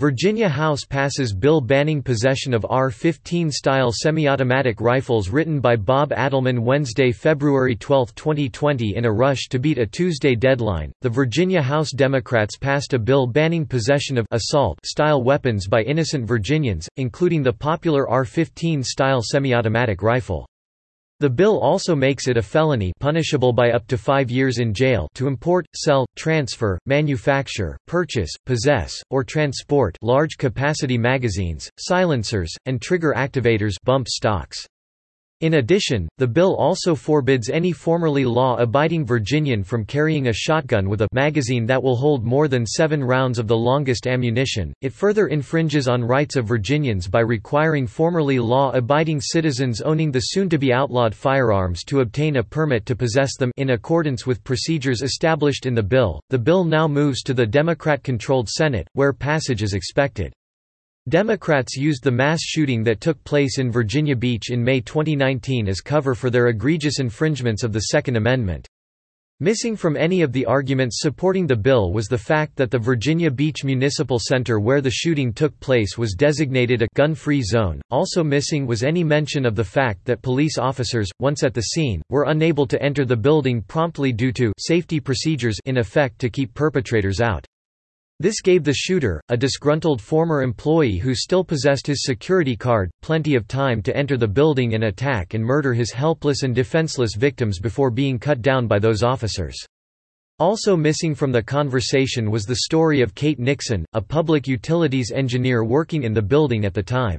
Virginia House passes bill banning possession of AR-15 style semi-automatic rifles written by Bob Adelmann Wednesday, February 12, 2020 in a rush to beat a Tuesday deadline. The Virginia House Democrats passed a bill banning possession of assault style weapons by innocent Virginians, including the popular AR-15 style semi-automatic rifle. The bill also makes it a felony punishable by up to five years in jail to import, sell, transfer, manufacture, purchase, possess, or transport large-capacity magazines, silencers, and trigger activators bump stocks. In addition, the bill also forbids any formerly law-abiding Virginian from carrying a shotgun with a magazine that will hold more than seven rounds of the longest ammunition. It further infringes on rights of Virginians by requiring formerly law-abiding citizens owning the soon-to-be outlawed firearms to obtain a permit to possess them in accordance with procedures established in the bill. The bill now moves to the Democrat-controlled Senate, where passage is expected. Democrats used the mass shooting that took place in Virginia Beach in May 2019 as cover for their egregious infringements of the Second Amendment. Missing from any of the arguments supporting the bill was the fact that the Virginia Beach Municipal Center where the shooting took place was designated a gun-free zone. Also missing was any mention of the fact that police officers, once at the scene, were unable to enter the building promptly due to safety procedures in effect to keep perpetrators out. This gave the shooter, a disgruntled former employee who still possessed his security card, plenty of time to enter the building and attack and murder his helpless and defenseless victims before being cut down by those officers. Also missing from the conversation was the story of Kate Nixon, a public utilities engineer working in the building at the time.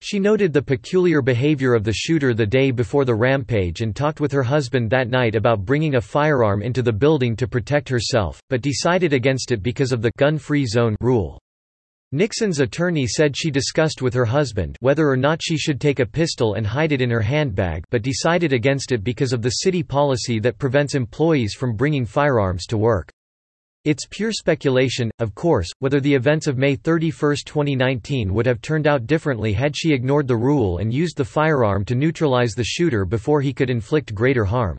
She noted the peculiar behavior of the shooter the day before the rampage and talked with her husband that night about bringing a firearm into the building to protect herself, but decided against it because of the gun-free zone rule. Nixon's attorney said she discussed with her husband whether or not she should take a pistol and hide it in her handbag but decided against it because of the city policy that prevents employees from bringing firearms to work. It's pure speculation, of course, whether the events of May 31, 2019 would have turned out differently had she ignored the rule and used the firearm to neutralize the shooter before he could inflict greater harm.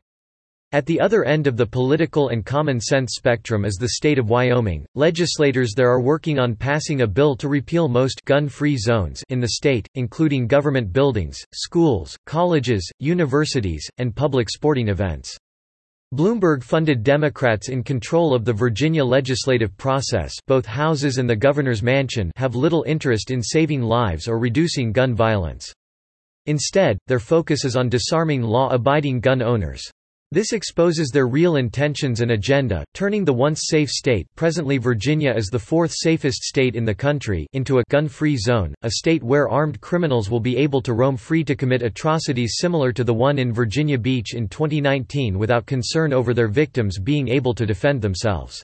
At the other end of the political and common sense spectrum is the state of Wyoming. Legislators there are working on passing a bill to repeal most gun-free zones in the state, including government buildings, schools, colleges, universities, and public sporting events. Bloomberg-funded Democrats in control of the Virginia legislative process both houses and the governor's mansion have little interest in saving lives or reducing gun violence. Instead, their focus is on disarming law-abiding gun owners. This exposes their real intentions and agenda, turning the once safe state presently Virginia is the fourth safest state in the country into a gun-free zone, a state where armed criminals will be able to roam free to commit atrocities similar to the one in Virginia Beach in 2019 without concern over their victims being able to defend themselves.